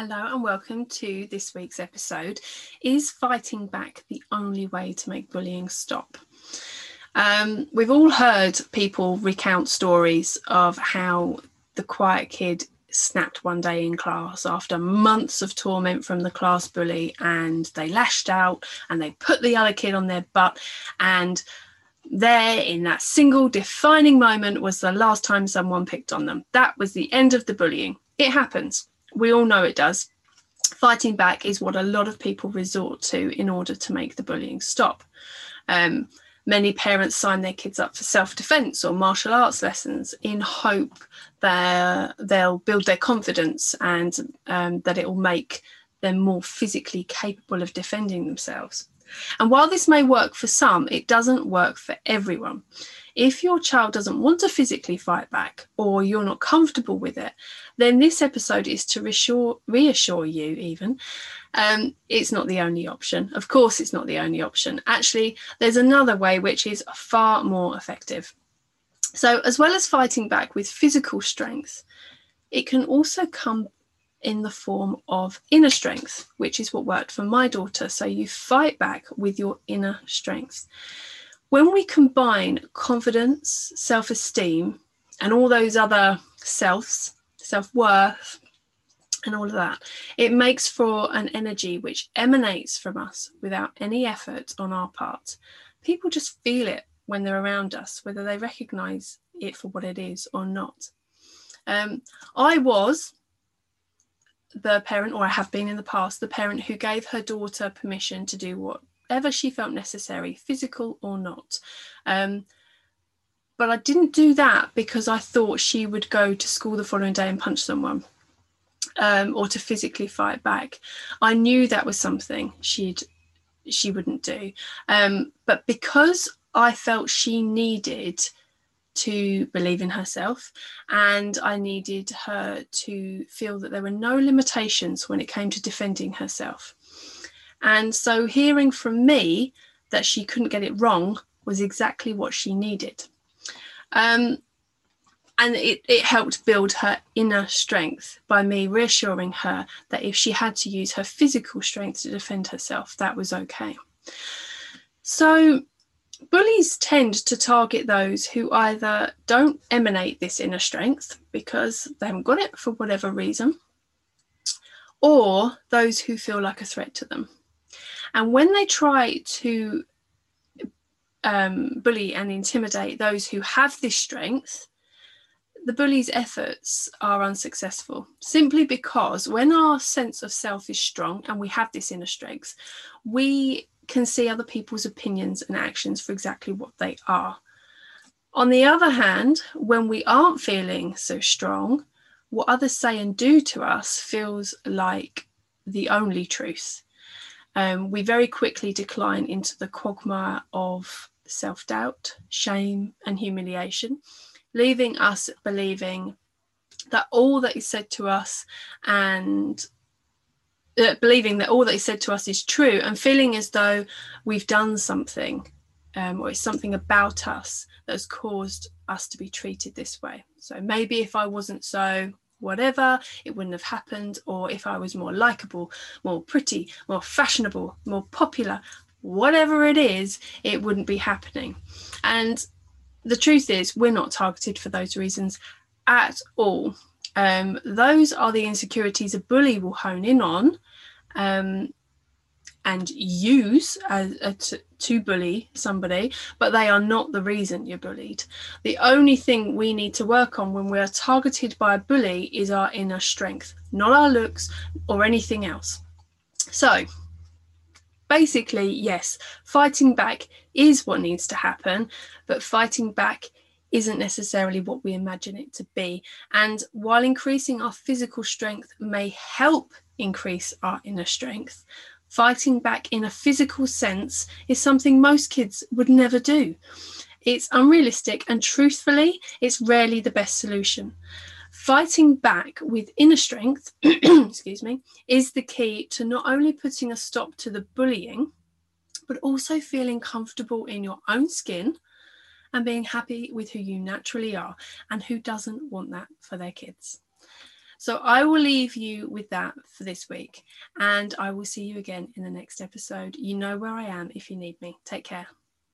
Hello and welcome to this week's episode. Is fighting back the only way to make bullying stop? Um, we've all heard people recount stories of how the quiet kid snapped one day in class after months of torment from the class bully and they lashed out and they put the other kid on their butt and there in that single defining moment was the last time someone picked on them that was the end of the bullying it happens we all know it does. Fighting back is what a lot of people resort to in order to make the bullying stop. Um, many parents sign their kids up for self-defense or martial arts lessons in hope that they'll build their confidence and um, that it will make them more physically capable of defending themselves. And while this may work for some, it doesn't work for everyone. If your child doesn't want to physically fight back or you're not comfortable with it, then this episode is to reassure, reassure you, even. Um, it's not the only option. Of course, it's not the only option. Actually, there's another way which is far more effective. So, as well as fighting back with physical strength, it can also come in the form of inner strength, which is what worked for my daughter. So you fight back with your inner strength. When we combine confidence, self esteem, and all those other selves, self worth, and all of that, it makes for an energy which emanates from us without any effort on our part. People just feel it when they're around us, whether they recognize it for what it is or not. Um, I was the parent, or I have been in the past, the parent who gave her daughter permission to do whatever she felt necessary, physical or not. Um, but I didn't do that because I thought she would go to school the following day and punch someone. Um, or to physically fight back. I knew that was something she'd she wouldn't do. Um, but because I felt she needed to believe in herself and I needed her to feel that there were no limitations when it came to defending herself. And so hearing from me that she couldn't get it wrong was exactly what she needed. Um, and it, it helped build her inner strength by me reassuring her that if she had to use her physical strength to defend herself, that was okay. So bullies tend to target those who either don't emanate this inner strength because they haven't got it for whatever reason, or those who feel like a threat to them. And when they try to um, bully and intimidate those who have this strength, the bully's efforts are unsuccessful simply because when our sense of self is strong and we have this inner strength, we can see other people's opinions and actions for exactly what they are. On the other hand, when we aren't feeling so strong, what others say and do to us feels like the only truth. Um, we very quickly decline into the quagmire of self doubt, shame, and humiliation, leaving us believing that all that is said to us and uh, believing that all that is said to us is true and feeling as though we've done something um, or it's something about us that has caused us to be treated this way. So maybe if I wasn't so whatever, it wouldn't have happened. Or if I was more likable, more pretty, more fashionable, more popular, whatever it is, it wouldn't be happening. And the truth is, we're not targeted for those reasons at all. Um, those are the insecurities a bully will hone in on um, and use as, to bully somebody, but they are not the reason you're bullied. The only thing we need to work on when we are targeted by a bully is our inner strength, not our looks or anything else. So, basically, yes, fighting back is what needs to happen, but fighting back isn't necessarily what we imagine it to be. And while increasing our physical strength may help increase our inner strength, fighting back in a physical sense is something most kids would never do. It's unrealistic, and truthfully, it's rarely the best solution. Fighting back with inner strength, excuse me, is the key to not only putting a stop to the bullying, but also feeling comfortable in your own skin and being happy with who you naturally are and who doesn't want that for their kids. So I will leave you with that for this week, and I will see you again in the next episode. You know where I am if you need me. Take care.